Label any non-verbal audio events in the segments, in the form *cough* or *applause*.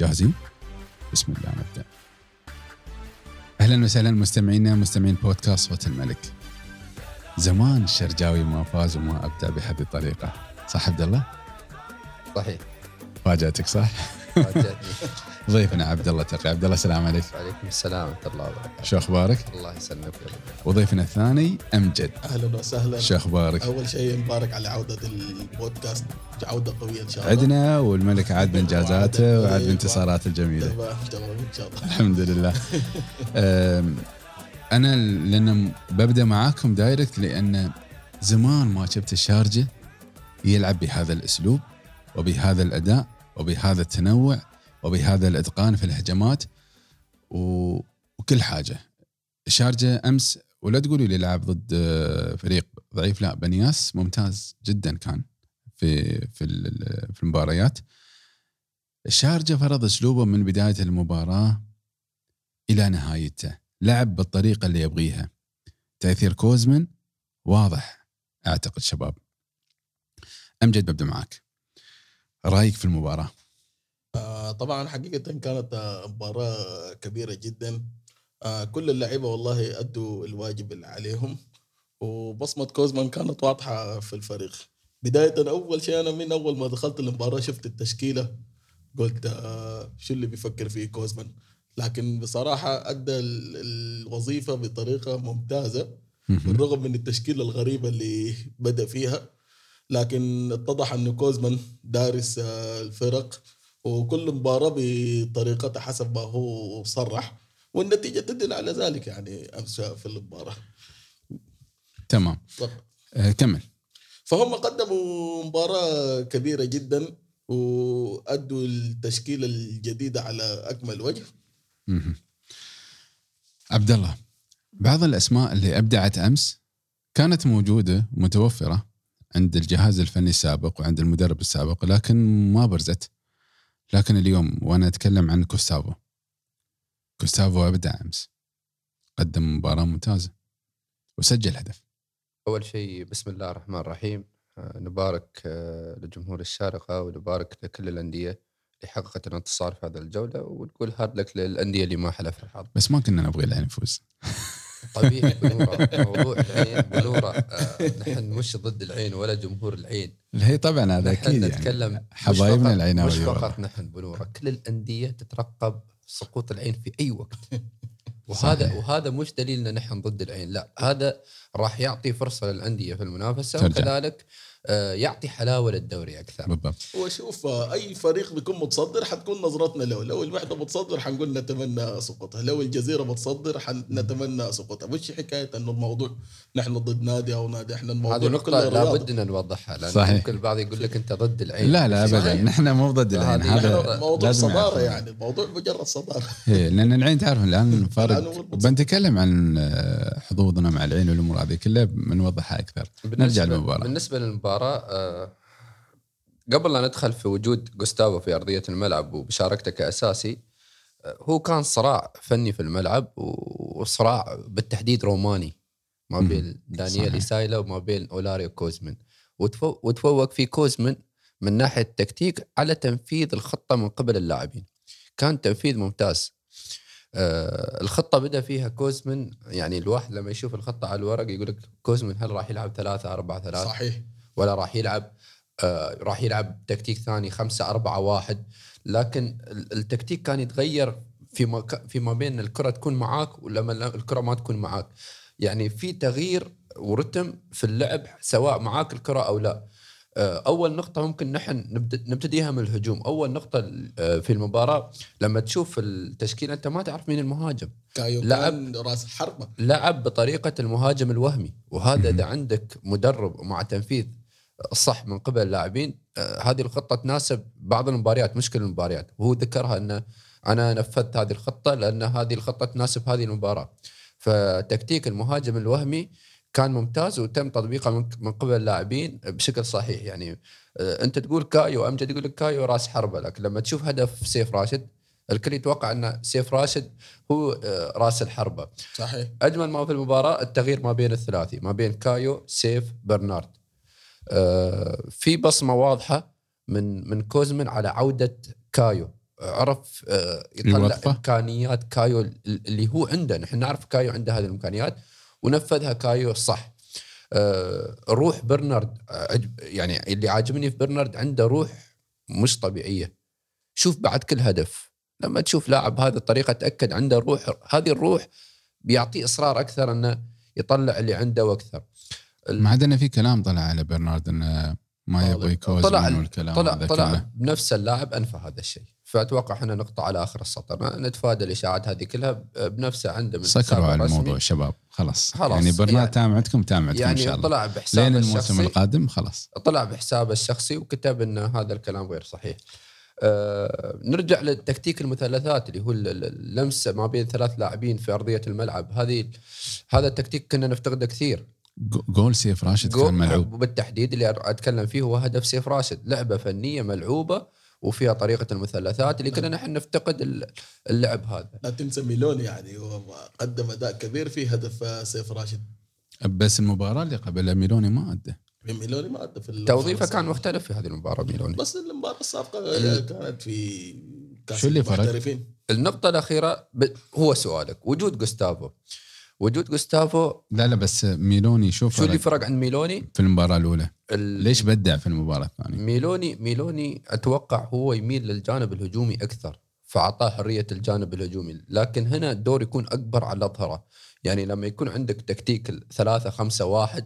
جاهزين؟ بسم الله نبدأ. أهلا وسهلا مستمعينا مستمعين بودكاست صوت الملك. زمان الشرجاوي ما فاز وما ابدع بهذه الطريقة، صح عبد الله؟ صحيح فاجاتك صح؟ *laughs* ضيفنا عبد الله تقي، عبد الله السلام عليك. وعليكم السلام ورحمة الله وبركاته شو أخبارك؟ الله يسلمك يا رب. وضيفنا الثاني امجد، أهلا وسهلا شو أخبارك؟ أول شيء مبارك على عودة البودكاست عودة قوية إن شاء الله عدنا والملك عاد بانجازاته وعاد بانتصاراته الجميلة. تمام تمام إن شاء الله الحمد لله *laughs* أنا لأن ببدأ معاكم دايركت لأن زمان ما شفت الشارجة يلعب بهذا الأسلوب وبهذا الأداء وبهذا التنوع وبهذا الإتقان في الهجمات و- وكل حاجة. الشارجه أمس ولا تقولوا لي لعب ضد آه، فريق ضعيف. لا بنياس ممتاز جدا كان في في في المباريات. الشارجه فرض أسلوبه من بداية المباراة إلى نهايته. لعب بالطريقة اللي يبغيها. تأثير كوزمن واضح أعتقد شباب. امجد ببدأ معك. رأيك في المباراة؟ آه، طبعا حقيقة كانت آه، مباراة كبيرة جدا. آه، كل اللعيبة والله أدوا الواجب اللي عليهم وبصمة كوزمان كانت واضحة في الفريق. بداية أول شيء أنا من أول ما دخلت المباراة شفت التشكيلة قلت شو اللي بيفكر فيه كوزمان؟ لكن بصراحة أدى ال- الوظيفة بطريقة ممتازة بالرغم من التشكيلة الغريبة اللي بدأ فيها. لكن اتضح أن كوزمان دارس آه، الفرق وكل مباراة بطريقتها حسب ما هو صرح والنتيجة تدل على ذلك يعني امس في المباراة. تمام. آه كمل. فهم قدموا مباراة كبيرة جدا وأدوا التشكيلة الجديدة على أكمل وجه. عبد الله بعض الأسماء اللي أبدعت أمس كانت موجودة متوفرة. عند الجهاز الفني السابق وعند المدرب السابق لكن ما برزت. لكن اليوم وأنا أتكلم عن كوستافو. كوستافو ابدع أمس. قدم مباراة ممتازة. وسجل هدف. أول شيء بسم الله الرحمن الرحيم. آه، نبارك آه، لجمهور الشارقة ونبارك لكل الأندية اللي حققت الانتصار في هذه الجولة ونقول هارد لك للأندية اللي ما حلف الحظ. بس ما كنا نبغي العين يفوز *laughs* طبيعي موضوع العين بنوره آه، نحن مش ضد العين ولا جمهور العين هي طبعا هذا أكيد يعني نتكلم مش حبايبنا فقط- العيناوي مش. فقط نحن بنوره كل الأندية تترقب سقوط العين في أي وقت *laughs* وهذا صحيح. وهذا مش دليل إن نحن ضد العين لا هذا راح يعطي فرصة للأندية في المنافسة ترجع. وكذلك يعطي حلاوة للدوري أكثر. بالضبط. وشوف آه، أي فريق بيكون متصدر حتكون نظرتنا له. لو الوحدة متصدر حنقول نتمنى سقوطها لو الجزيرة متصدر حنتمنى سقوطها مش حكاية إنه الموضوع نحن ضد نادي أو نادي؟ إحنا الموضوع هذه نقطة. لابد إن نوضحها لأن صحيح. يمكن البعض يقول لك أنت ضد العين. لا لا ابدا. نحن مو ضد العين. هذا نقطة. موضوع صدارة. يعني. الموضوع مجرد صدارة. إيه، لأن العين تعرف الآن *laughs* المتصدر. بنتكلم عن آه، حظوظنا مع العين والأمور هذه. كلها بنوضحها أكثر. نرجع للمباراة. بالنسبة للمباراة آه، قبل لا ندخل في وجود جوستافو في أرضية الملعب وبشاركته كأساسي آه، هو كان صراع فني في الملعب وصراع بالتحديد روماني ما. بين دانيال صحيح. إيسايلا وما بين أولاريو كوزمن وتفو- وتفوق في كوزمن من ناحية التكتيك على تنفيذ الخطة من قبل اللاعبين. كان تنفيذ ممتاز. آه الخطة بدأ فيها كوزمن يعني الواحد لما يشوف الخطة على الورق يقول لك كوزمن هل راح يلعب ثلاثة أربعة ثلاثة؟ صحيح. ولا راح يلعب آه راح يلعب تكتيك ثاني خمسة أربعة واحد. لكن ال- التكتيك كان يتغير في ما في ما بين الكرة تكون معاك ولما الكرة ما تكون معاك. يعني في تغيير ورتم في اللعب سواء معاك الكرة أو لا. آه، أول نقطة ممكن نحن نبتديها من الهجوم. أول نقطة آه، في المباراة لما تشوف التشكيل أنت ما تعرف مين المهاجم. لعب. راس حربة. لعب بطريقة المهاجم الوهمي. وهذا. إذا عندك مدرب مع تنفيذ الصح من قبل اللاعبين آه، هذه الخطة تناسب بعض المباريات مش كل المباريات. وهو ذكرها انه أنا نفذت هذه الخطة لأن هذه الخطة تناسب هذه المباراة. فتكتيك المهاجم الوهمي كان ممتاز وتم تطبيقه من قبل اللاعبين بشكل صحيح. يعني آه، أنت تقول كايو أمجد يقول لك كايو راس حربة لكن لما تشوف هدف سيف راشد الكل يتوقع إن سيف راشد هو آه، راس الحربة. صحيح. أجمل ما في المباراة التغيير ما بين الثلاثي ما بين كايو سيف برنارد. في بصمة واضحة من من كوزمن على عودة كايو. عرف آه، يطلع؟ إمكانيات كايو اللي هو عنده. نحن نعرف كايو عنده هذه الإمكانيات ونفذها كايو صح. آه، روح برنارد آه، يعني اللي عاجبني في برنارد عنده روح مش طبيعية. شوف بعد كل هدف. لما تشوف لاعب بهذه الطريقة تأكد عنده روح هذه الروح بيعطيه إصرار أكثر أنه يطلع اللي عنده وأكثر. ما عاد إنه في كلام طلع على برنارد إنه ما يبغى طلع كوزمان والكلام طلع طلع كله. بنفس اللاعب أنفى هذا الشيء فأتوقع إحنا نقطع على آخر السطر نتفادى الإشاعات هذه كلها بنفسه عنده من سكروا على. الموضوع شباب خلاص, خلاص. يعني برنارد يعني- تام عندكم تام عندكم إن يعني شاء الله طلع بحسابه لين الموسم الشخصي القادم خلاص طلع بحسابه الشخصي وكتب إن هذا الكلام غير صحيح. آه نرجع للتكتيك المثلثات اللي هو ال- ال- اللمسة ما بين ثلاث لاعبين في أرضية الملعب هذه هذا التكتيك كنا نفتقده كثير جول سيف راشد جو- كان ملعوب. وبالتحديد اللي أتكلم فيه هو هدف سيف راشد. لعبة فنية ملعوبة وفيها طريقة المثلثات اللي كنا نحن نفتقد ال- اللعب هذا. لا تنسى ميلون يعني هو قدم أداء كبير في هدف سيف راشد. بس المباراة اللي قبلها ميلوني ما أدى. ميلوني ما أدى في توظيفه. كان مختلف في هذه المباراة ميلوني. بس المباراة السابقة ال- كانت في كاس شو اللي فرق؟ النقطة الأخيرة ب... هو سؤالك. وجود جوستافو. وجود جوستافو. لا لا بس ميلوني شوف شو اللي فرق عن ميلوني؟ في المباراة الأولى. ال- ليش بدع في المباراة الثانية؟ ميلوني ميلوني أتوقع هو يميل للجانب الهجومي أكثر فأعطاه حرية الجانب الهجومي. لكن هنا الدور يكون أكبر على الأظهرة. يعني لما يكون عندك تكتيك ثلاثة خمسة واحد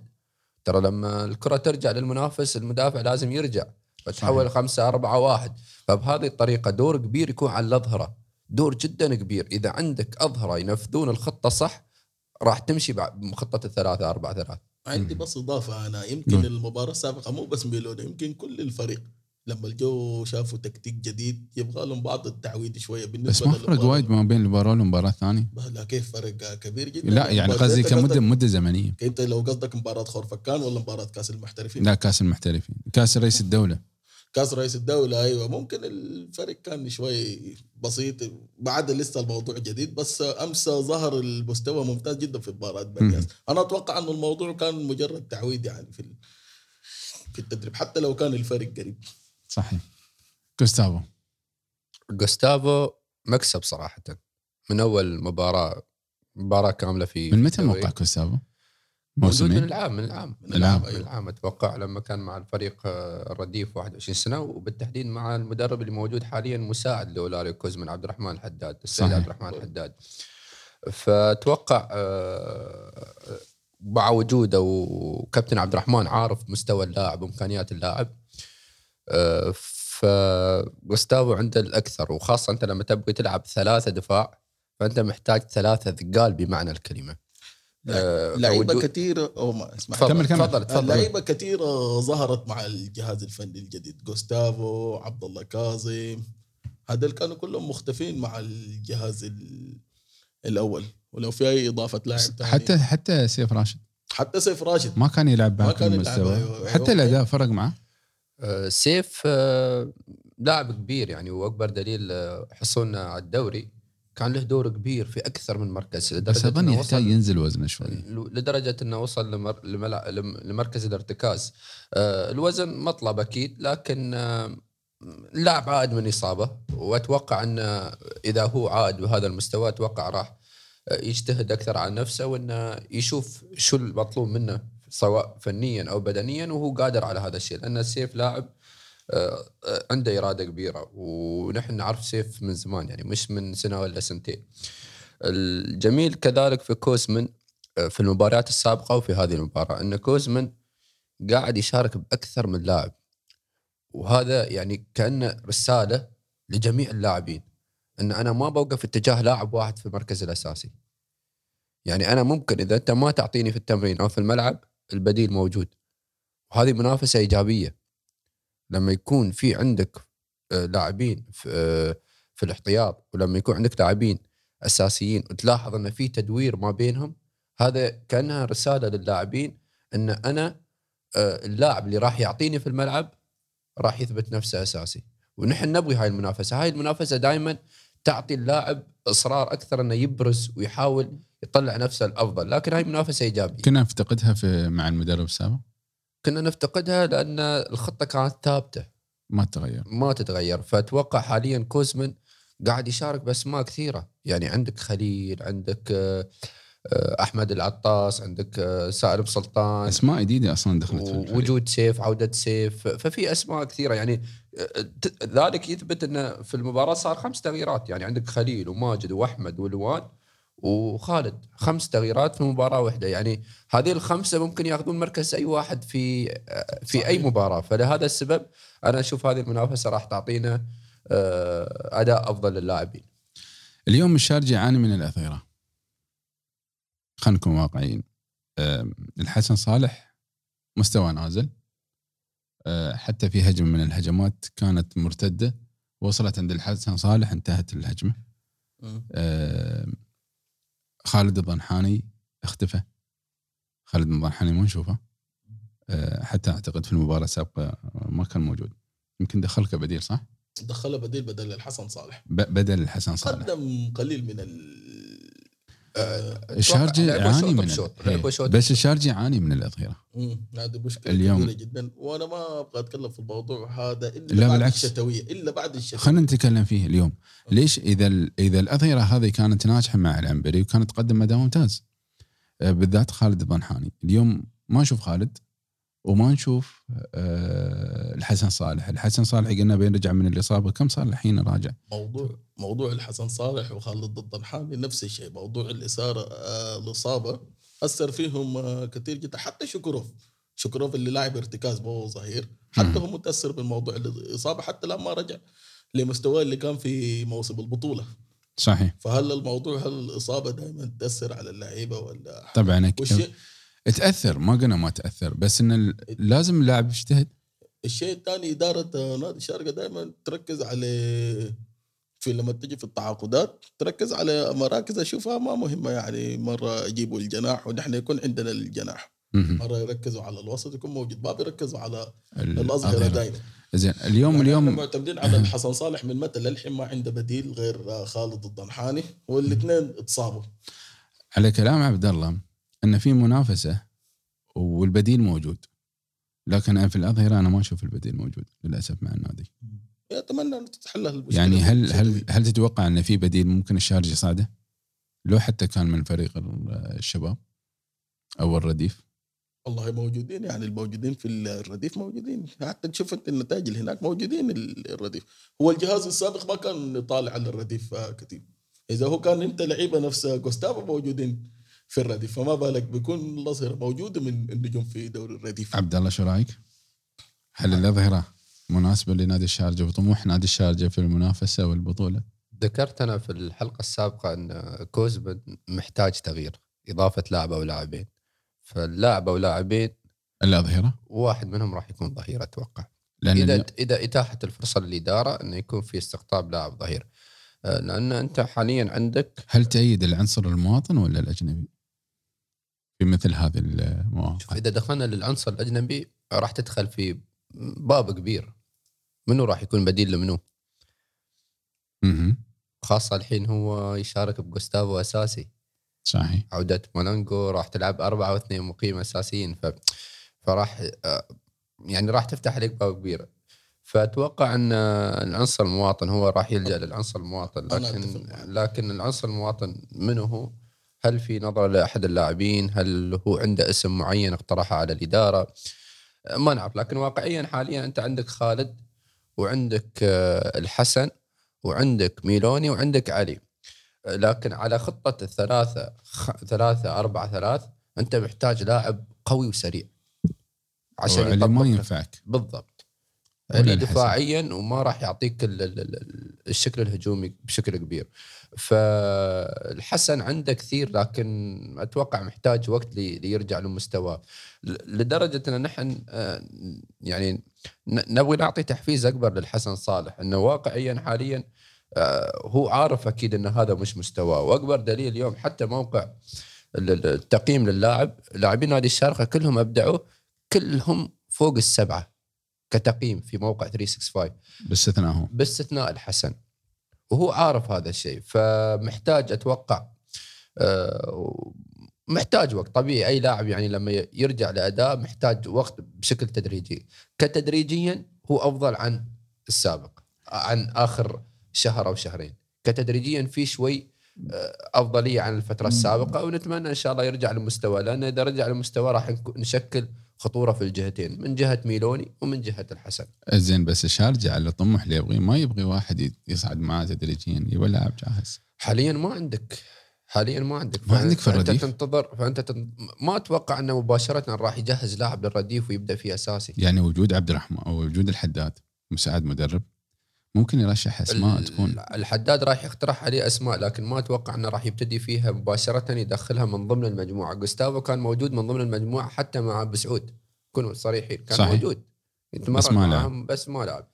ترى لما الكرة ترجع للمنافس المدافع لازم يرجع. فتحول خمسة أربعة واحد. فبهذه الطريقة دور كبير يكون على الأظهرة. دور جدا كبير. إذا عندك أظهرة ينفذون الخطة صح راح تمشي بخطة الثلاثة أربعة ثلاثة. عندي مم. بس إضافة أنا. يمكن قول. المباراة السابقة مو بس ميلوني يمكن كل الفريق لما الجو شافوا تكتيك جديد يبغى لهم بعض التعويض شوية بس بالنسبة ما فرق. وايد ما بين المباراة والمباراة الثانية. لا كيف فرق؟ كبير جدا. لا يعني المباراة قصدي كمده مدة زمنية. أنت لو قصدك مباراة خورفكان ولا مباراة كأس المحترفين؟ لا كأس المحترفين. كأس رئيس الدولة. كاس رئيس الدولة أيوه. ممكن الفرق كان شوي بسيط بعد لسه الموضوع جديد بس أمس ظهر المستوى ممتاز جدا في مباراة بنياس أنا أتوقع إنه الموضوع كان مجرد تعويض يعني في في التدريب حتى لو كان الفرق قريب. صحيح. جوستافو. جوستافو مكسب صراحة من أول مباراة مباراة كاملة في من متى. موقع جوستافو؟ موجود من موسمين العام من العام من العام. العام أتوقع لما كان مع الفريق آه، الرديف 21 سنة وبالتحديد مع المدرب اللي موجود حاليا مساعد لأولاريو كوزمن عبد الرحمن الحداد السيد. عبد الرحمن الحداد فأتوقع آه، مع وجوده وكابتن عبد الرحمن عارف مستوى اللاعب وإمكانيات اللاعب آه، فجوستافو عنده الأكثر وخاصة أنت لما تبغي تلعب ثلاثة دفاع فأنت محتاج ثلاثة ثقال بمعنى الكلمة لعيبة فوجود- كثير أو ما اسمع. تفضل كمل- كمل. تفضل تفضل. لعيبة كثيرة ظهرت مع الجهاز الفني الجديد جوستافو عبد الله كاظم. هذول كانوا كلهم مختفين مع الجهاز ال- الأول ولو في أي إضافة لاعب ثاني حتى حتى سيف راشد. حتى سيف راشد. ما كان يلعب بهذا المستوى. أيوة، حتى أيوة. الأداء فرق معه؟ آه، سيف آه، لاعب كبير يعني وأكبر دليل آه، حصولنا على الدوري. كان له دور كبير في أكثر من مركز بس لدرجة أظن إنه يحتاج وصل ينزل وزنه شوي. لدرجة إنه وصل لمر... لملع... لم- لمركز الارتكاز. آه، الوزن مطلب أكيد لكن آه، اللاعب عائد من إصابة وأتوقع إنه إذا هو عائد بهذا المستوى أتوقع راح يجتهد أكثر على نفسه وإنه يشوف شو المطلوب منه سواء فنيا أو بدنيا وهو قادر على هذا الشيء لأن سيف لاعب عنده إرادة كبيرة ونحن نعرف سيف من زمان يعني مش من سنة ولا سنتين. الجميل كذلك في كوزمن آه، في المباريات السابقة وفي هذه المباراة إن كوزمن قاعد يشارك بأكثر من لاعب وهذا يعني كأنه رسالة لجميع اللاعبين إن أنا ما بوقف اتجاه لاعب واحد في المركز الأساسي. يعني أنا ممكن إذا أنت ما تعطيني في التمرين أو في الملعب البديل موجود. وهذه منافسة إيجابية. لما يكون في عندك آه، لاعبين في, آه، في الاحتياط ولما يكون عندك لاعبين أساسيين وتلاحظ إن في تدوير ما بينهم هذا كأنها رسالة للاعبين إن أنا آه، اللاعب اللي راح يعطيني في الملعب راح يثبت نفسه أساسي. ونحن نبغي هاي المنافسة. هاي المنافسة دائما تعطي اللاعب إصرار أكثر إنه يبرز ويحاول يطلع نفسه الأفضل. لكن هاي منافسة إيجابية. كنا نفتقدها في مع المدرب السابق؟ كنا نفتقدها لأن الخطة كانت ثابتة. ما تغير. ما تتغير. فأتوقع حاليا كوزمن قاعد يشارك باسماء كثيرة. يعني عندك خليل عندك آه، آه، أحمد العطاس عندك آه، سالم سلطان. أسماء جديدة أصلا دخلت. وجود سيف عودة سيف. ففي أسماء كثيرة. يعني ذلك يثبت انه في المباراة صار خمس تغييرات. يعني عندك خليل وماجد وأحمد ولوان. وخالد. خمس تغييرات في مباراة واحدة. يعني هذه الخمسة ممكن ياخذون مركز أي واحد في آه، في صحيح. اي مباراة. فلهذا السبب أنا أشوف هذه المنافسة راح تعطينا آه، أداء أفضل للاعبين. اليوم الشارجه يعاني من الأثيرة. خلينا نكون واقعيين الحسن صالح مستوى نازل. أه، حتى في هجمه من الهجمات كانت مرتدة. وصلت عند الحسن صالح انتهت الهجمة. خالد الضنحاني اختفى. خالد الضنحاني ما نشوفه. أه، حتى أعتقد في المباراة السابقة ما كان موجود. يمكن دخل كبديل صح؟ دخله بديل بدل الحسن صالح. ب- بدل الحسن صالح. قدم قليل من ال آه، الشارجه لعبوا يعاني من بس الشارجه يعاني من الاثيره مم، هذه مشكلة اليوم- كبيرة جدا. وأنا ما أبغى أتكلم في الموضوع هذا إلا لا بعد بالعكس. الشتوية إلا بعد الشتوية. خلينا نتكلم فيه اليوم. ليش إذا إذا الاثيره هذه كانت ناجحة مع العنبري وكانت تقدم أداء ممتاز؟ آه، بالذات خالد الضنحاني اليوم ما نشوف خالد. وما نشوف آه، الحسن صالح. الحسن صالح قلنا بين رجع من الإصابة كم صار الحين راجع؟ موضوع موضوع الحسن صالح وخالد الضنحاني نفس الشيء. موضوع الاثاره آه، الإصابة أثر فيهم آه، كثير جدا. حتى شكروف شكروف اللي لاعب ارتكاز ما هو ظهير حتى هو متأثر بالموضوع الإصابة حتى لما رجع لمستواه اللي كان في موسم البطولة. صحيح. فهل الموضوع هل الإصابة دائما تأثر على اللعيبة ولا؟ طبعا والشيء تأثر ما قلنا ما تأثر بس إن لازم اللاعب يجتهد الشيء الثاني إدارة نادي الشارقة دائما تركز على في لما تجي في التعاقدات تركز على مراكز أشوفها ما مهمة يعني مرة يجيبوا الجناح ونحن يكون عندنا الجناح. مرة يركزوا على الوسط يكون موجود ما بيركزوا على ال- الأصغر. دائما زين اليوم يعني اليوم معتمدين على الحسن صالح من متى للحين ما عنده بديل غير خالد الضنحاني والإثنين اتصابوا على كلام عبد الله إن في منافسة والبديل موجود. لكن في الأظهرة أنا ما أشوف البديل موجود للأسف مع النادي. أتمنى أن تتحل المشكلة. يعني هل هل هل تتوقع إن في بديل ممكن الشارجة يصعده؟ لو حتى كان من فريق ال- الشباب أو الرديف. والله موجودين يعني الموجودين في الرديف موجودين. حتى تشوف أنت النتائج اللي هناك موجودين ال- الرديف. هو الجهاز السابق ما كان طالع على الرديف آه، كثير إذا هو كان أنت لعيبة نفس جوستافو موجودين. في الرديف. فما بالك بيكون الاظهره موجودة من النجوم في دوري الرديف. عبد الله شو رأيك؟ هل الأظهرة مناسبة لنادي الشارجة؟ وطموح نادي الشارجة في المنافسة والبطولة؟ ذكرت أنا في الحلقة السابقة أن كوزمن محتاج تغيير إضافة لاعب أو لاعبين. فاللاعب أو لاعبين الأظهرة؟ واحد منهم راح يكون ظهير أتوقع. لأن إذا اليوم- إذا إتاحت الفرصة للإدارة انه يكون في استقطاب لاعب ظهير. آه، لأن أنت حاليا عندك هل تأيد العنصر المواطن ولا الأجنبي؟ في مثل هذه شوف المواقع إذا دخلنا للعنصر الأجنبي راح تدخل في باب كبير. منو راح يكون بديل لمنو؟ خاصة الحين هو يشارك بجوستافو أساسي. صحيح. عودة مولانجو راح تلعب أربعة واثنين مقيم أساسيين. ف... فراح آه، يعني راح تفتح عليك باب كبير. فأتوقع أن العنصر المواطن هو راح يلجأ للعنصر المواطن. لكن. لكن العنصر المواطن منو هو؟ هل في نظرة لأحد اللاعبين؟ هل هو عنده اسم معين اقترحه على الإدارة؟ آه، ما نعرف. لكن واقعيا حاليا أنت عندك خالد وعندك آه، الحسن وعندك ميلوني وعندك علي. لكن على خطة الثلاثة خ... ثلاثة أربعة ثلاث أنت محتاج لاعب قوي وسريع. عشان اللي ما ينفعك. بالضبط. الحسن. دفاعيا وما راح يعطيك ال- ال- ال- الشكل الهجومي بشكل كبير. فالحسن عنده كثير لكن أتوقع محتاج وقت لي- ليرجع لمستواه. لدرجة أن نحن آه، يعني نبغي نعطي تحفيز أكبر للحسن صالح انه واقعيا حاليا آه، هو عارف أكيد أن هذا مش مستواه. وأكبر دليل اليوم حتى موقع ال- ال- التقييم للاعب لاعبين نادي الشارقة كلهم ابدعوا كلهم فوق السبعة. كتقييم في موقع 365 باستثناء هو. باستثناء الحسن. وهو عارف هذا الشيء فمحتاج أتوقع آه، محتاج وقت. طبيعي أي لاعب يعني لما يرجع لأداء محتاج وقت بشكل تدريجي. كتدريجيا هو أفضل عن السابق عن آخر شهر أو شهرين. كتدريجيا في شوي آه، أفضلية عن الفترة السابقة ونتمنى إن شاء الله يرجع لمستوى لأن إذا رجع لمستوى راح نشكل خطورة في الجهتين من جهة ميلوني ومن جهة الحسن. زين بس الشارجة على الطموح اللي يبغيه. ما يبغي واحد يصعد معاه تدريجيا يبغى لاعب جاهز. حاليا ما عندك. حاليا ما عندك. ما عندك في فأنت؟ تنتظر فأنت تن... ما أتوقع إنه مباشرة راح يجهز لاعب للرديف ويبدأ فيه أساسي. يعني وجود عبد الرحمن أو وجود الحداد مساعد مدرب. ممكن يرشح أسماء تكون. الحداد راح يقترح عليه أسماء لكن ما أتوقع إنه راح يبتدي فيها مباشرة يدخلها من ضمن المجموعة. جوستافو كان موجود من ضمن المجموعة حتى مع بسعود كونوا صريحين كان صحيح. موجود. بس ما معهم بس ما لعب.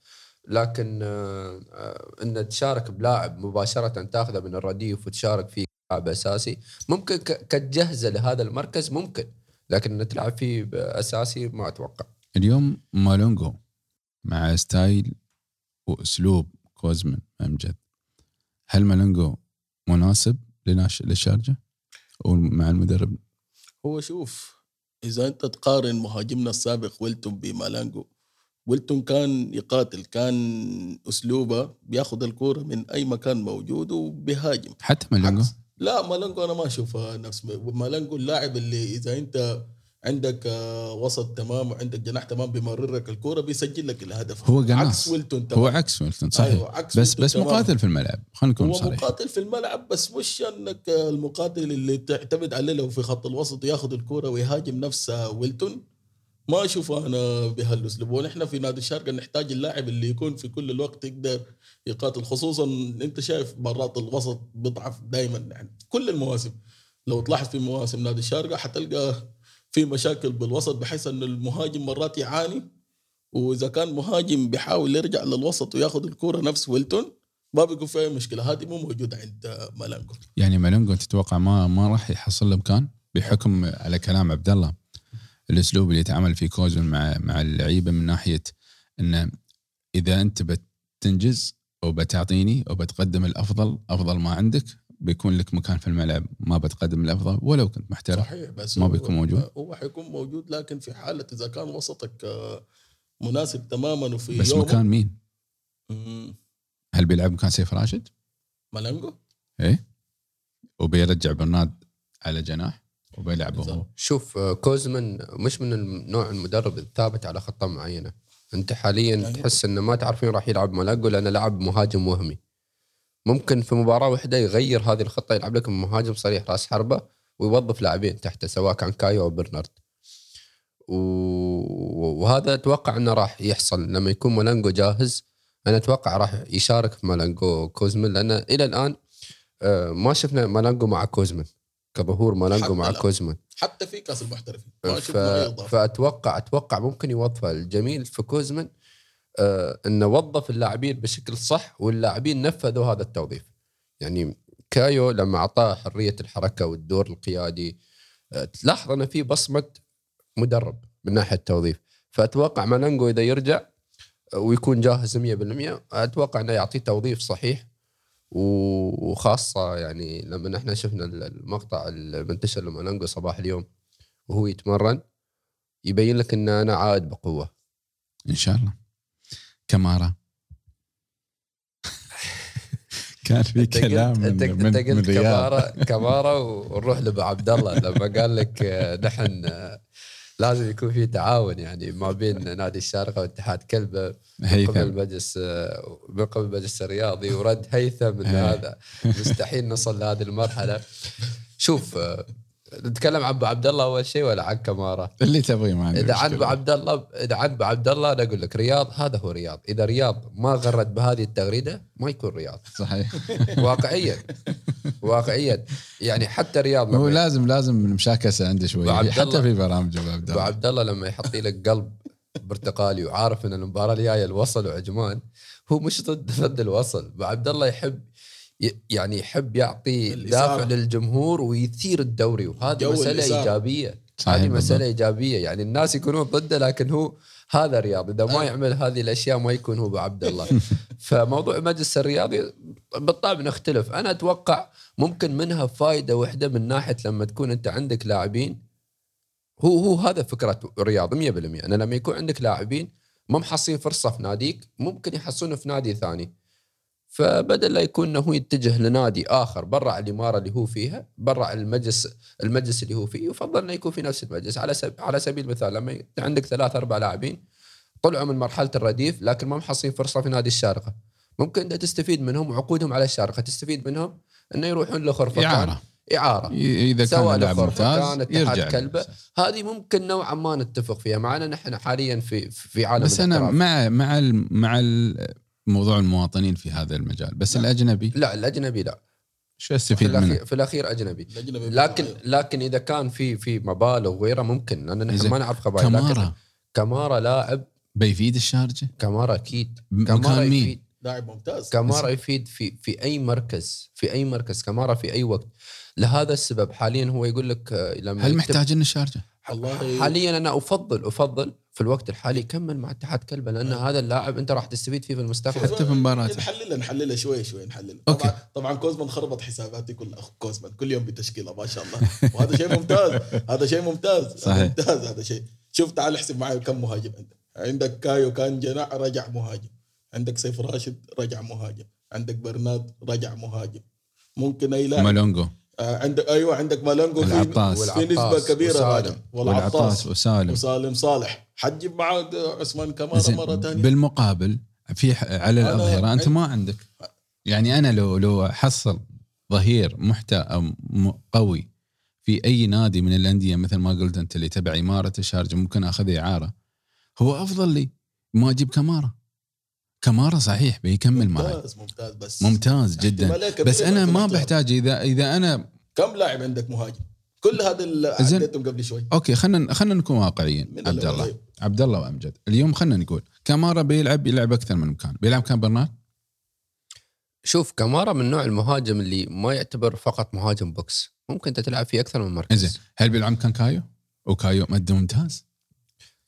لكن آه، آه، إن تشارك بلاعب مباشرة تاخذه من الرديف وتشارك فيه لاعب أساسي. ممكن كتجهزه لهذا المركز ممكن لكن إن تلعب فيه اساسي ما أتوقع. اليوم مالونجو مع style وأسلوب كوزمن امجد هل مالونجو مناسب لناش للشارجة ومع المدرب؟ هو شوف إذا أنت تقارن مهاجمنا السابق ويلتون بمالانجو ويلتون كان يقاتل كان أسلوبه بياخذ الكورة من أي مكان موجود وبيهاجم. حتى مالونجو عكس- لا مالانجو أنا ما اشوفها نفس مالانجو اللاعب اللي إذا أنت عندك آه، وسط تمام وعندك جناح تمام بيمرر لك الكورة بيسجل لك الهدف. هو قناص. عكس ويلتون هو تمام عكس ويلتون صحيح. أيوة، عكس بس بس تمام. مقاتل في الملعب خلينا نكون هو صريح مقاتل في الملعب بس مش انك المقاتل اللي تعتمد عليه لو في خط الوسط وياخذ الكرة ويهاجم نفس ويلتون؟ ما اشوفه أنا بهالأسلوب. ونحن في نادي الشارقه نحتاج اللاعب اللي يكون في كل الوقت يقدر يقاتل خصوصا أنت شايف مرات الوسط بيضعف دائما يعني كل المواسم. لو تلاحظ في مواسم نادي الشارقه حتلقى في مشاكل بالوسط بحيث إن المهاجم مرات يعاني. وإذا كان مهاجم بيحاول يرجع للوسط وياخذ الكرة نفس ويلتون ما بيكون في أي مشكلة. هذه مو موجودة عند مالانجو يعني مالونجو تتوقع ما ما راح يحصل له مكان؟ بحكم على كلام عبد الله الأسلوب اللي يتعامل فيه كوزن مع مع اللعيبة من ناحية إنه إذا أنت بتنجز وبتعطيني وبتقدم الأفضل أفضل ما عندك بيكون لك مكان في الملعب ما بتقدم الأفضل ولو كنت محترف صحيح بس ما بيكون موجود؟ هو حيكون موجود لكن في حالة إذا كان وسطك آه، مناسب تماما وفي بس يومه مكان مين؟ مم، هل بيلعب مكان سيف راشد؟ مالانجو إيه وبيرجع برنارد على جناح وبيلعبه هو شوف آه، كوزمن مش من النوع المدرب الثابت على خطة معينة أنت حاليا أيوة. تحس إنه ما تعرف وين راح يلعب ملاقو لأنه لعب مهاجم وهمي ممكن في مباراة واحدة يغير هذه الخطة يلعب لك مهاجم صريح راس حربة ويوظف لاعبين تحته سواء كان كايو أو برنارد. وهذا أتوقع إنه راح يحصل. لما يكون مالانجو جاهز أنا أتوقع راح يشارك في مالانجو كوزمن لأن إلى الآن آه، ما شفنا مالانجو مع كوزمن كظهور مالانجو حتى مع لا. كوزمن. حتى في كاس المحترفين. ف... فاتوقع أتوقع ممكن يوظفه الجميل في كوزمن. إنه وظف اللاعبين بشكل صح واللاعبين نفذوا هذا التوظيف. يعني كايو لما أعطاه حرية الحركة والدور القيادي آه تلاحظ إنه في بصمة مدرب من ناحية التوظيف. فأتوقع مالانجو إذا يرجع آه، ويكون جاهز 100% أتوقع إنه يعطيه توظيف صحيح وخاصة يعني لما نحن شفنا المقطع المنتشر لمالانجو صباح اليوم وهو يتمرن يبين لك إن أنا عائد بقوة. إن شاء الله. كمارا. *laughs* كان في كلام قلت من أنت, من, أنت من قلت رياض كمارا كمارا ونروح لابو عبد الله لما قال لك آه، نحن آه، لازم يكون في تعاون يعني ما بين نادي الشارقه واتحاد كلبة من قبل هيثم. المجلس آه، من قبل المجلس الرياضي ورد هيثم إن إيه. هذا مستحيل نصل لهذه المرحلة. شوف نتكلم عن أبو عبد الله أول شيء ولا عن كمارا؟ اللي تبغيه ما إذا عن. أبو عبد الله إذا عن أبو عبد الله أنا أقول لك رياض هذا هو رياض، إذا رياض ما غرد بهذه التغريدة ما يكون رياض. صحيح. *laughs* واقعيا. واقعيا. يعني حتى رياض هو لازم لازم المشاكسة عنده شوي. عبد حتى في برامج أبو عبد أبو الله. عبد الله لما يحط لك قلب برتقالي وعارف إن المباراة الجاية الوصل وعجمان هو مش ضد ضد الوصل. أبو عبد الله يحب يعني يحب يعطي. دافع للجمهور ويثير الدوري وهذه مسألة الإثارة. إيجابية هذه بالضبط. مسألة إيجابية يعني الناس يكونون ضده لكن هو هذا رياض إذا ما. يعمل هذه الأشياء ما يكون هو ابو عبد الله *laughs* فموضوع المجلس الرياضي بالطبع نختلف أنا أتوقع ممكن منها فائده واحدة من ناحية لما تكون أنت عندك لاعبين هو هو هذا فكرة الرياض 100% أنا لما يكون عندك لاعبين ما محصلين فرصة في ناديك ممكن يحصلونه في نادي ثاني فبدل لا يكون إنه هو يتجه لنادي آخر برا الإمارة اللي هو فيها برا المجلس المجلس اللي هو فيه يفضل إنه يكون في نفس المجلس على سب... على سبيل المثال لما عندك ثلاث أربع لاعبين طلعوا من مرحلة الرديف لكن ما محصلين فرصة في نادي الشارقة ممكن إنت تستفيد منهم وعقودهم على الشارقة تستفيد منهم إنه يروحون لخرفة إعارة إعارة إذا سواء كان ممتاز كان يرجع كلبة. لنفسه. هذه ممكن نوعا ما نتفق فيها معنا نحن حاليا في في عالم بس أنا. مع مع ال- مع ال- موضوع المواطنين في هذا المجال بس نعم. الأجنبي لا الأجنبي لا شو في استفيد منه؟ الاخير في الأخير أجنبي لكن لكن إذا كان في في مبالغ وغيره ممكن لأن نحن. ما نعرف خبايا كمارا كمارا لاعب بيفيد الشارجة؟ كمارا أكيد كمارا مين؟ يفيد لاعب ممتاز. كمارا يفيد في في أي مركز في أي مركز كمارا في أي وقت. لهذا السبب حاليا هو يقول لك آه، لما هل يكتب- محتاج إنه الشارجه؟ والله حاليا أنا أفضل أفضل في الوقت الحالي كمل مع اتحاد كلبة لأن هذا اللاعب أنت راح تستفيد فيه في المستقبل. حتى في مباراته. نحللها نحللها شوي شوي نحللها أوكي. طبعا طبعا كوزمان خربط حساباتي كل أخ كوزمان كل يوم بتشكيلة ما شاء الله. وهذا شيء ممتاز. هذا شيء ممتاز. صحيح. ممتاز هذا شيء. شوف تعال احسب معي كم مهاجم عندك. عندك كايو كان جناح رجع مهاجم. عندك سيف راشد رجع مهاجم عندك برناد رجع مهاجم. ممكن أي لاعب. مالونجو. آه، عندك أيوه عندك مالونجو في العطاس. في نسبة والعطاس كبيرة وسالم. والعطاس وسالم. وسالم صالح. حتجيب معاه عثمان كمارا زين، مرة ثانية بالمقابل في ح- على الأظهرة أنت ما عندك. يعني أنا لو لو حصل ظهير محتى قوي في أي نادي من الأندية مثل ما قلت أنت اللي تبع إمارة الشارجة ممكن اخذه إعارة هو أفضل لي ما أجيب كمارا كمارا صحيح بيكمل معي. ممتاز ممتاز بس ممتاز جدا. بس أنا ما. بحتاج اذا إذا أنا كم لاعب عندك مهاجم؟ كل هذا اللي. عديتهم قبل شوي. أوكي خلينا خلينا نكون واقعيين عبد الله. عبد الله وامجد اليوم خلينا نقول كمارا بيلعب يلعب أكثر من مكان. بيلعب كان برنارد؟ شوف كمارا من نوع المهاجم اللي ما يعتبر فقط مهاجم بوكس. ممكن أنت تلعب في أكثر من مركز. زين هل بيلعب كان كايو؟ وكايو مده ممتاز؟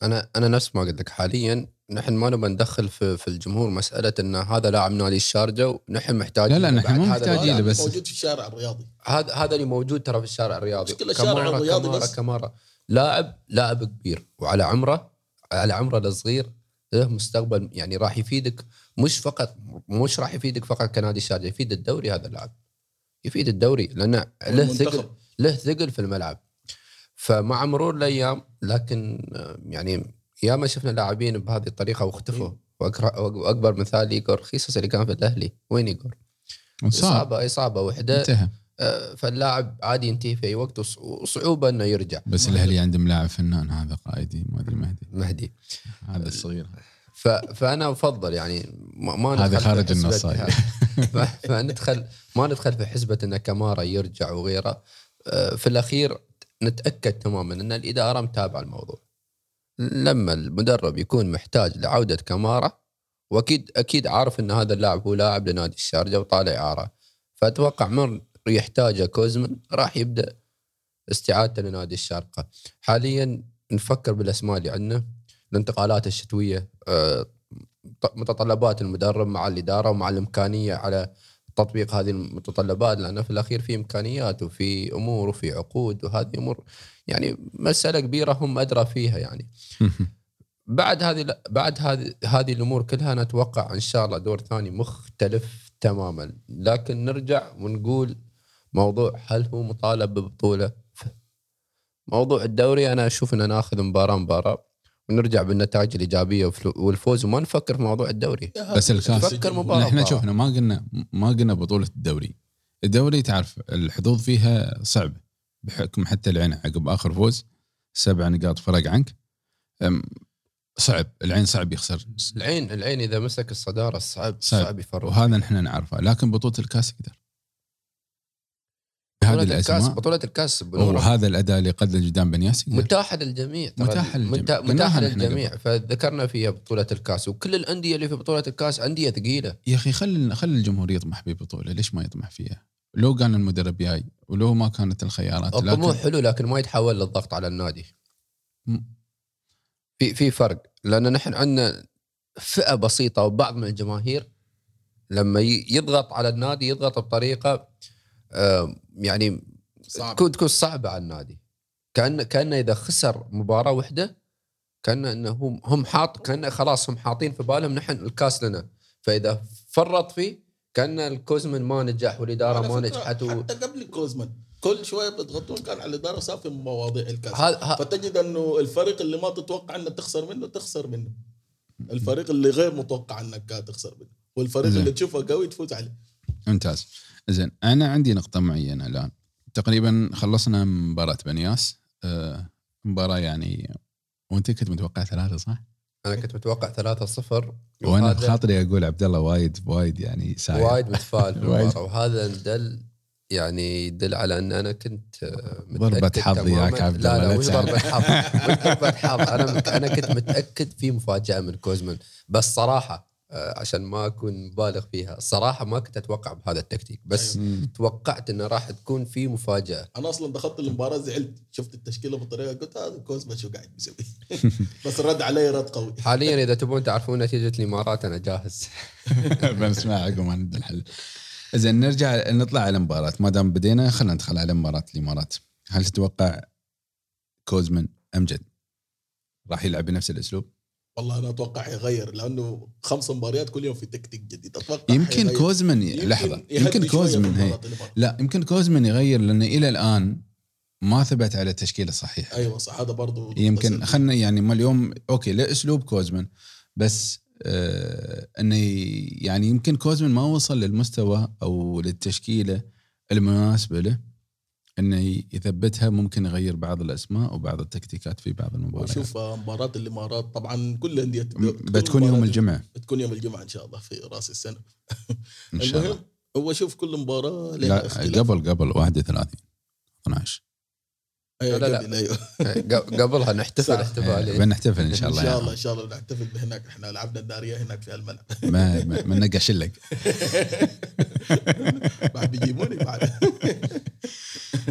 أنا أنا نفس ما قلت لك. حاليا نحن ما نبغى ندخل في, في الجمهور مسألة إن هذا لاعب نادي الشارجة ونحن محتاجين لا، لا، نحن مو محتاجين بس. موجود في الشارع الرياضي. هذا هذا اللي موجود ترى في الشارع الرياضي. مشكلة الشارع الرياضي بس. كمارا. لاعب لاعب كبير. وعلى عمره على عمره الصغير له مستقبل يعني راح يفيدك. مش فقط مش راح يفيدك فقط كنادي الشارجة يفيد الدوري هذا اللاعب. يفيد الدوري لأنه له. ثقل له ثقل في الملعب. فمع مرور الأيام لكن آه، يعني ياما شفنا لاعبين بهذه الطريقة واختفوا. وأكر- وأكبر مثال إيجور خيسوس اللي كان في الأهلي. وين إيجور؟ اصابه إصابة واحدة انتهى. آه، فاللاعب عادي ينتهي في أي وقت وص- وصعوبة إنه يرجع. بس الأهلي عندهم لاعب فنان هذا قائدي ما أدري مهدي. مهدي. هذا الصغير. ف... فأنا أفضل يعني ما, ما هذا خارج حسبة- النص. هاي. ف... فندخل ما ندخل في حسبة إن كمارا يرجع وغيره. آه، في الأخير نتأكد تماما إن الإدارة متابعة الموضوع. لما المدرب يكون محتاج لعودة كمارا وأكيد أكيد عارف إن هذا اللاعب هو لاعب لنادي الشارجة وطالع إعارة. فأتوقع من يحتاجه كوزمن راح يبدأ استعادته لنادي الشارقة. حاليا نفكر بالأسماء اللي عندنا الانتقالات الشتوية آه، متطلبات المدرب مع الإدارة ومع الإمكانية على تطبيق هذه المتطلبات لأنه في الأخير في إمكانيات وفي أمور وفي عقود وهذه أمور يعني مسألة كبيرة هم أدرى فيها يعني. بعد هذه بعد هذه هذه الأمور كلها نتوقع إن شاء الله دور ثاني مختلف تماما. لكن نرجع ونقول موضوع هل هو مطالب ببطولة؟ موضوع الدوري أنا أشوف ان ناخذ مباراة مباراة ونرجع بالنتائج الإيجابية والفوز وما نفكر في موضوع الدوري. بس الكاس إحنا. شفنا ما قلنا ما قلنا بطولة الدوري. الدوري تعرف الحظوظ فيها صعب. بحكم حتى العين عقب آخر فوز سبع نقاط فرق عنك. صعب العين صعب يخسر. العين العين إذا مسك الصدارة صعب صعب. صعب يفرق وهذا نحن نعرفه لكن بطولة الكاس يقدر. بطولة الكاس بطولة الكاس وهذا الأداء اللي قدم قدام بنياسي يقدر. متاحة للجميع متاحة للجميع. متاحة للجميع. فذكرنا فيها بطولة الكاس وكل الأندية اللي في بطولة الكاس أندية ثقيلة. يا أخي خل خل الجمهور يطمح ببطولة ليش ما يطمح فيها؟ لو كان المدرب جاي ولو ما كانت الخيارات الطموح لكن حلو لكن ما يتحول للضغط على النادي. م- في في فرق لأن نحن عندنا فئة بسيطة وبعض من الجماهير لما يضغط على النادي يضغط بطريقة آه، يعني صعب تكون تكون صعبة على النادي. كأن كأن إذا خسر مباراة واحدة كأن إنه هم حاط كأن خلاص هم حاطين في بالهم نحن الكاس لنا. فإذا فرط فيه كان الكوزمن ما نجح والإدارة ما نجحت و... حتى قبل كوزمان كل شوية بيضغطون كان على الإدارة صار في مواضيع الكاس. ه- فتجد إنه الفريق اللي ما تتوقع انك تخسر منه تخسر منه. الفريق اللي غير متوقع إنك تخسر منه. والفريق زين. اللي تشوفه قوي تفوز عليه. ممتاز. زين أنا عندي نقطة معينة الآن. تقريبا خلصنا مباراة بنياس. آه، مباراة يعني وأنت كنت متوقع ثلاثة صح؟ أنا كنت متوقع 3-0 وأنا بخاطري أقول عبد الله وايد وايد يعني ساير وايد متفائل *laughs* وهذا دل يعني يدل على إن أنا كنت آه، ضربة حظ. ياك عبد الله، لا لا مش. ضربة حظ مش *laughs* ضربة حظ أنا أنا كنت متأكد في مفاجأة من كوزمان بس صراحة عشان ما أكون مبالغ فيها. الصراحه ما كنت أتوقع بهذا التكتيك بس مم. توقعت إنه راح تكون في مفاجأة. أنا أصلا دخلت المباراة زعلت. شفت التشكيلة بالطريقة قلت هذا كوزما شو قاعد بيسوي. *laughs* بس رد علي رد قوي. حاليا إذا تبون تعرفون نتيجة الإمارات أنا جاهز. *laughs* بنسمع عقب ما نبدا الحل. زين نرجع نطلع على المباراة. ما دام بدينا خلينا ندخل على مباراة الإمارات. هل تتوقع كوزمن أمجد راح يلعب بنفس الأسلوب؟ والله أنا أتوقع يغير لأنه خمس مباريات كل يوم في تكتيك جديد أتوقع يمكن حيغير. كوزمن يمكن لحظة يمكن كوزمن هي. لا يمكن كوزمن يغير لأنه إلى الآن ما ثبت على التشكيله الصحيحه أيوه صح هذا برضو يمكن. خلنا يعني ما اليوم أوكي له أسلوب كوزمن بس آه إنه يعني يمكن كوزمن ما وصل للمستوى أو للتشكيلة المناسبة له إنه يثبتها ممكن يغير بعض الأسماء وبعض التكتيكات في بعض المباريات. وشوف آه، مباراة الإمارات طبعا كل الانديه بتكون يوم الجمعة. بتكون يوم الجمعة إن شاء الله في رأس السنة. إن شاء الله. المهم هو شوف كل مباراة لها لا اختلاف. قبل قبل 31 12 أيوة لا، لا. قبل، أيوة. ق- قبلها نحتفل صح. احتفالين بنحتفل إن شاء إن الله شاء يا الله. إن شاء الله نحتفل هناك إحنا لعبنا الناريه هناك في الملعب ما ما نقع شلق *laughs* بعد بيجيبوني بعد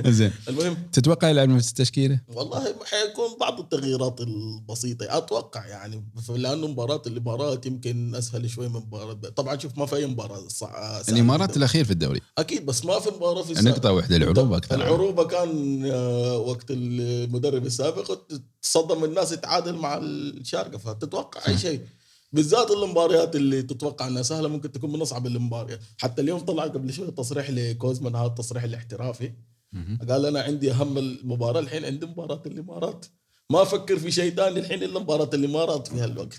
زين المهم تتوقع يلعب نفس التشكيلة؟ والله حيكون بعض التغييرات البسيطة أتوقع يعني لأنه مباراة الإمارات يمكن أسهل شوي من مباراة طبعا شوف ما في صع... سهلة الامارات جداً. الأخير في الدوري أكيد بس ما في مباراة في نقطه واحدة العروبة أكثر العروبة كان آه، وقت المدرب السابق تصدم الناس يتعادل مع الشارقة. فتتوقع أي شيء. بالذات المباريات اللي تتوقع إنها سهلة ممكن تكون من أصعب المباريات. حتى اليوم طلع قبل شوي تصريح لكوزمان هذا التصريح الاحترافي. قال أنا عندي أهم المباراة الحين عندي مباراة الامارات ما أفكر في شيء ثاني الحين إلا مباراة الامارات في هالوقت.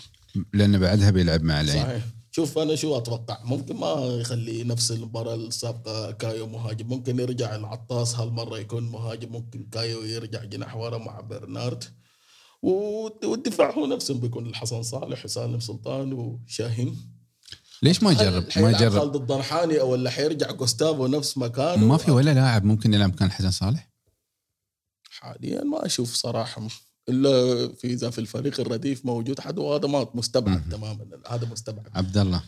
لأن بعدها بيلعب مع العين. صحيح. شوف أنا شو أتوقع؟ ممكن ما يخلي نفس المباراة السابقة كايو مهاجم. ممكن يرجع العطاس هالمرة يكون مهاجم. ممكن كايو يرجع جناح ورا مع برنارد. والد- والدفاع هو نفسه بيكون الحسن صالح وسالم سلطان وشاهين. ليش ما يجرب؟ ما يجرب؟ خالد الضرحاني أو ولا حيرجع جوستافو نفس مكانه؟ ما في ولا لاعب ممكن يلعب مكان حسن صالح؟ حاليا ما أشوف صراحة. إلا في إذا في الفريق الرديف موجود حد وهذا ما مستبعد. تماما هذا مستبعد. عبد الله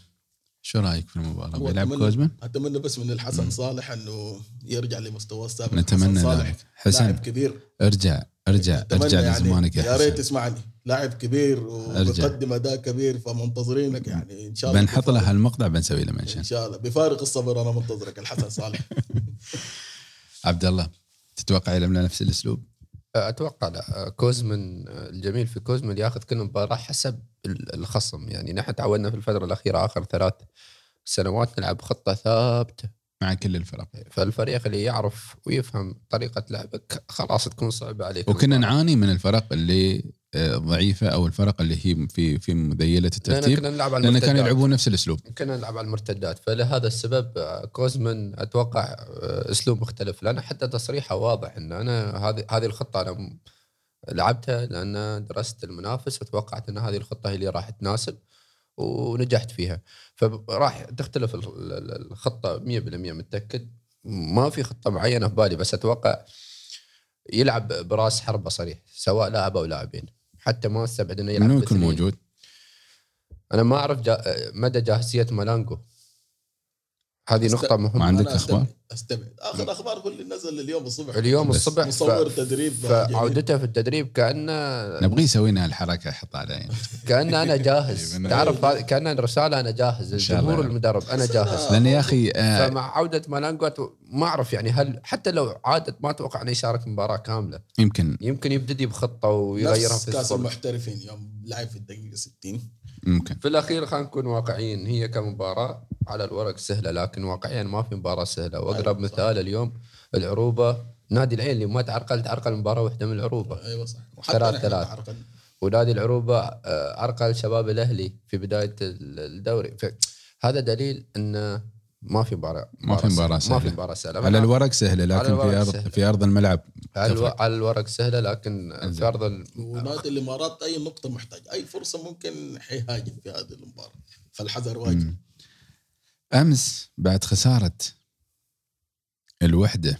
شو رأيك في المباراة؟ بيلعب كوزمان؟ أتمنى بس من الحسن مم. صالح إنه يرجع لمستواه السابق. نتمنى صالح حسن لاعب كبير. ارجع ارجع ارجع يعني لزمانك يا يا ريت تسمعني. لاعب كبير. وبيقدم أداء كبير فمنتظرينك يعني إن شاء الله بنحط له هالمقطع بنسوي له منشن. إن شاء الله. بفارق الصبر أنا منتظرك الحسن صالح. *laughs* عبد الله تتوقع يلعب نفس الأسلوب؟ أتوقع لا. كوزمن الجميل في كوزمن ياخذ كل مباراة حسب ال- الخصم. يعني نحن تعودنا في الفترة الأخيرة آخر ثلاث سنوات نلعب خطة ثابتة مع كل الفرق. فالفريق اللي يعرف ويفهم طريقة لعبك خلاص تكون صعبة عليك. وكنا. نعاني من الفرق اللي ضعيفة أو الفرق اللي هي في في مذيلة الترتيب كنا نلعب على لأن كانوا. يلعبون نفس الأسلوب. كنا نلعب على المرتدات. فلهذا السبب آه، كوزمن أتوقع آه، أسلوب مختلف. لأن حتى تصريحه واضح إن أنا هذه هذه الخطة أنا لعبتها لأن درست المنافس وتوقعت إن هذه الخطة هي اللي راح تناسب ونجحت فيها. فراح تختلف ال- ال- الخطة 100% متأكد؟ ما في خطة معينة في بالي بس أتوقع يلعب براس حربه صريح سواء لاعب أو لاعبين حتى ما استبعد انه يلعب منو يكون. موجود؟ أنا ما أعرف جا... مدى جاهزية مالانجو هذه نقطة مهمة. ما عندك أنا أخبار؟ استبعد- آخر أخبار هو اللي نزل اليوم الصبح. اليوم الصبح ف... مصور تدريب جميل. فعودته في التدريب كأنه نبغى يسوي لنا الحركه يحط على كأن أنا *laughs* جاهز. من- تعرف هذا كأن رسالة أنا جاهز. إن شاء الله. الجمهور المدرب أنا جاهز. لأن يا أخي آه، فمع عودة مالانجو ما أعرف يعني هل حتى لو عادت ما أتوقع أنه يشارك مباراة كاملة. يمكن. يمكن يبتدي بخطة ويغيرها في كأس المحترفين يوم لعب في الدقيقة 60 ممكن في الأخير خلينا نكون واقعيين هي كمباراة على الورق سهلة لكن واقعيا ما في مباراة سهلة وأقرب أيوة، صح. مثال اليوم العروبة نادي العين اللي ما تعرقل تعرقل مباراة واحدة من العروبة أيوه صح ثلاث ثلاث. تعرقل. ونادي العروبة آه، عرقل شباب الأهلي في بداية ال- الدوري هذا دليل انه ما في مباراة ما في مباراة ما سهلة. في مباراة سهلة على الورق سهلة لكن الورق في ارض سهلة. في أرض الملعب على, ألو... على الورق سهلة لكن في أرض ال... ونادي الإمارات أي نقطة محتاج أي فرصة ممكن حيهاجم في هذه المباراة فالحذر واجب. أمس بعد خسارة الوحدة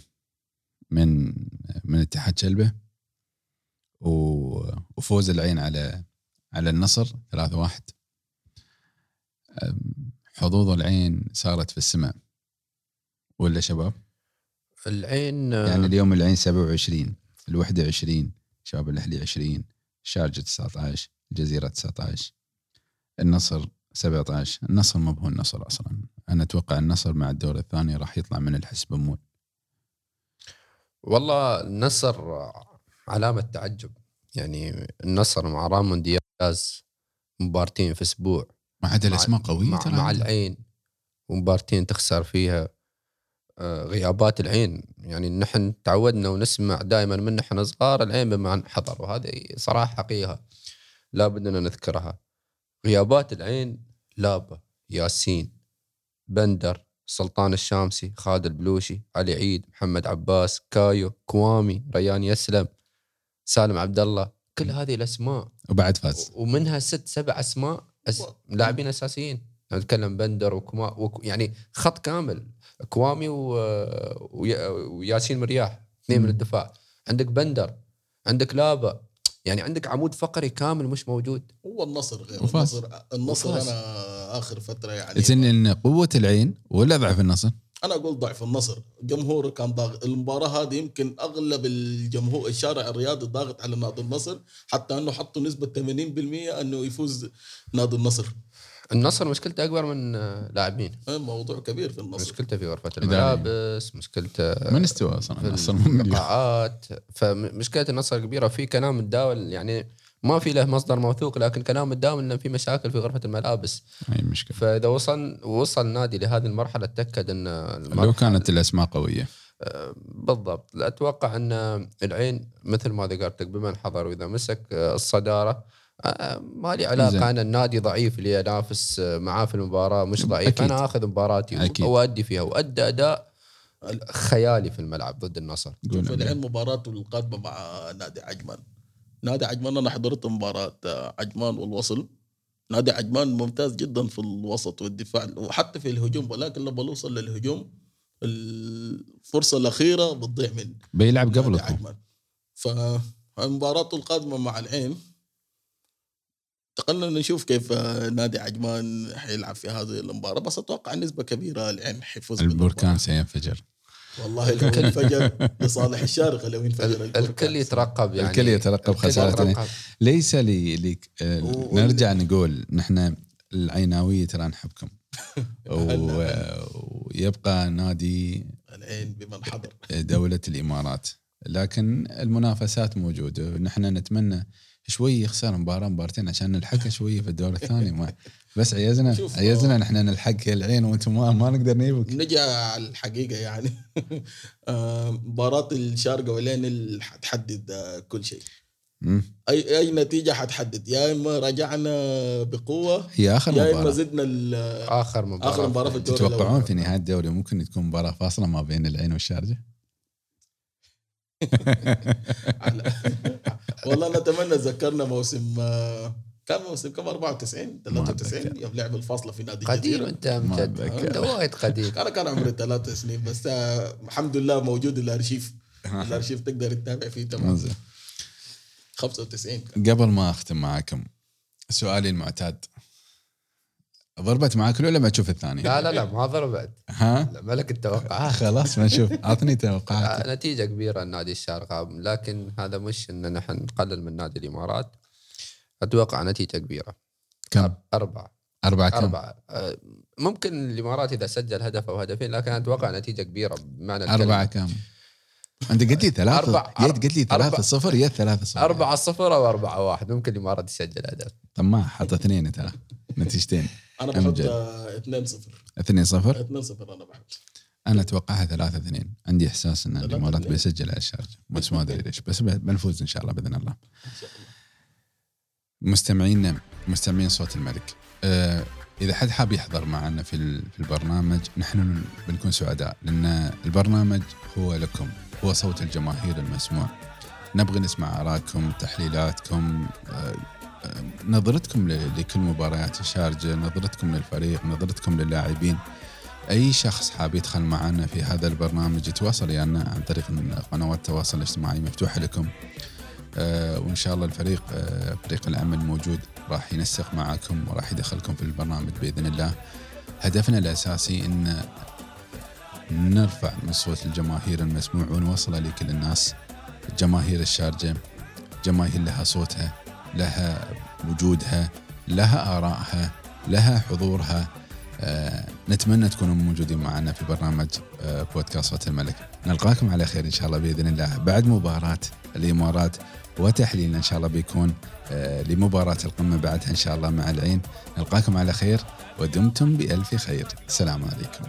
من من اتحاد شلبة وفوز العين على على النصر 3-1 أم، حظوظ العين صارت في السماء. ولا شباب؟ العين يعني اليوم العين 27 الوحدة 20 شباب الأهلي 20 الشارجه 19 الجزيرة 19 النصر 17 النصر ما هو النصر أصلا. أنا أتوقع النصر مع الدور الثاني راح يطلع من الحسبمون والله النصر علامة تعجب. يعني النصر مع رامون دياز مبارتين في أسبوع. ما عاد الأسماء قوية مع, ترى مع العين. ومبارتين تخسر فيها. آه، غيابات العين. يعني نحن تعودنا ونسمع دائما من نحن صغار العين بمعنى حضر وهذه صراحة حقيقة. لابد أن نذكرها. غيابات العين لابا ياسين بندر سلطان الشامسي خالد البلوشي علي عيد محمد عباس كايو كوامي ريان يسلم سالم عبد الله كل هذه الأسماء. وبعد فاز. ومنها ست سبع أسماء أس... لاعبين أساسيين. نتكلم بندر وكما وك... يعني خط كامل. كوامي و... ويا... وياسين مرياح اثنين من. الدفاع. عندك بندر عندك لابا يعني عندك عمود فقري كامل مش موجود هو النصر غير وفاز. النصر النصر وفاز. أنا آخر فترة يعني إن قوة العين ولا ضعف النصر؟ أنا أقول ضعف النصر جمهور كان ضاغط المباراة هذه يمكن أغلب الجمهور الشارع الرياضي ضاغط على نادي النصر حتى إنه حطوا نسبة 80% إنه يفوز نادي النصر النصر مشكلته أكبر من لاعبين. هذا موضوع كبير في النصر. مشكلته في غرفة إدارية. الملابس مشكلته من استوى أصلا؟ في. اللقاءات فمشكلة النصر كبيرة في كلام متداول يعني ما في له مصدر موثوق لكن كلام متداول إنه في مشاكل في غرفة الملابس. هاي المشكلة فإذا وصل وصل النادي لهذه المرحلة تاكد إن لو كانت الأسماء قوية. آه، بالضبط. أتوقع إن العين مثل ما ذكرتك بمن حضر وإذا مسك آه، الصدارة ما لي. علاقة أنا النادي ضعيف اللي أنافس آه، معاه في المباراة مش ضعيف. أكيد. أنا آخذ مباراتي أكيد. وادي فيها وادى أداء خيالي في الملعب ضد النصر. شوف قول العين مباراته القادمة مع نادي عجمان. نادي عجمان أنا حضرت مباراة آه، عجمان والوصل. نادي عجمان ممتاز جدا في الوسط والدفاع وحتى في الهجوم ولكن لما نوصل للهجوم الفرصة الأخيرة بتضيع من بيلعب قبلكم. عجمان. فمباراته القادمة مع العين تقلنا نشوف كيف نادي عجمان حيلعب في هذه المباراة. بس أتوقع نسبة كبيرة العين حيفوز البركان سينفجر. والله لو انفجر لصالح الشارقه لو البركان. الكل يترقب يعني. الكل يترقب الكل يترقب. ليس لي, لي آه، نرجع نقول نحن العيناويه ترى نحبكم. *laughs* ويبقى نادي العين بمن حضر. دولة الإمارات. لكن المنافسات موجودة. نحن نتمنى شوي يخسر مباراة مباراتين عشان نلحقها *laughs* شوية في الدور الثاني ما بس عيزنا عيزنا نحن نلحق العين وأنتم ما, ما نقدر نجيبك نجي على الحقيقة يعني. *laughs* آه، مباراة الشارقة والعين اللي حتحدد آه، كل شيء. اي أي نتيجة حتحدد؟ يا إما رجعنا بقوة هي آخر يا إما زدنا آخر مباراة. آخر مباراة في الدوري تتوقعون. في نهاية الدوري؟ ممكن تكون مباراة فاصلة ما بين العين والشارجة على- والله نتمنى ذكرنا موسم كان موسم كم؟ 94 93 أتذكر. يوم لعب الفاصله في نادي قديم أنت. أنت وايد قديم. أنا كان عمري ثلاث سنين بس آه، الحمد لله موجود الأرشيف. *laughs* الأرشيف تقدر تتابع فيه تمام. زين. 95 قبل ما أختم معاكم سؤالي المعتاد. ضربت معاك ولا ما تشوف الثاني لا لا لا ما ضربت. ها؟ لا، ملك التوقعات. خلاص ما نشوف اعطني توقعات *laughs* نتيجة كبيرة النادي الشارقة لكن هذا مش إن نحن نقلل من نادي الإمارات. أتوقع نتيجة كبيرة. كم؟ أربعة. أربعة كم؟ أربعة. آه، ممكن الإمارات إذا سجل هدف أو هدفين لكن أتوقع نتيجة كبيرة بمعنى الكلمة. أربعة كم؟ أنت قلت لي ثلاثة. أربعة- يا قلت لي ثلاثة صفر يا ثلاثة صفر. أربعة صفر أو أربعة واحد. ممكن الإمارات يسجل هدف. طب ما حط اثنين ترى نتيجتين. أنا بحط أمجد. آه، 2 0 2 0 2 0 أنا بحط. أنا اتوقعها 3 2 عندي إحساس إن الامارات. بيسجل على الشارجه بس ما أدري ليش. بس بنفوز إن شاء الله بإذن الله. مستمعينا مستمعين صوت الملك. آه، إذا حد حاب يحضر معنا في في البرنامج نحن بنكون سعداء. لأن البرنامج هو لكم. هو صوت الجماهير المسموع. نبغى نسمع آرائكم تحليلاتكم آه، نظرتكم لكل مباريات الشارجه نظرتكم للفريق نظرتكم للاعبين. أي شخص حاب يدخل معنا في هذا البرنامج يتواصل ويانا عن طريق قنوات التواصل الاجتماعي مفتوحة لكم. آه، وإن شاء الله الفريق آه، فريق العمل موجود راح ينسق معكم وراح يدخلكم في البرنامج بإذن الله. هدفنا الأساسي إن نرفع من صوت الجماهير المسموع ونوصله لكل الناس. جماهير الشارجة جماهير لها صوتها. لها وجودها لها آرائها لها حضورها. آه، نتمنى تكونوا موجودين معنا في برنامج آه، بودكاست صوت الملك. نلقاكم على خير إن شاء الله بإذن الله. بعد مباراة الإمارات وتحليلنا إن شاء الله بيكون آه، لمباراة القمة بعدها إن شاء الله مع العين. نلقاكم على خير ودمتم بألف خير. السلام عليكم.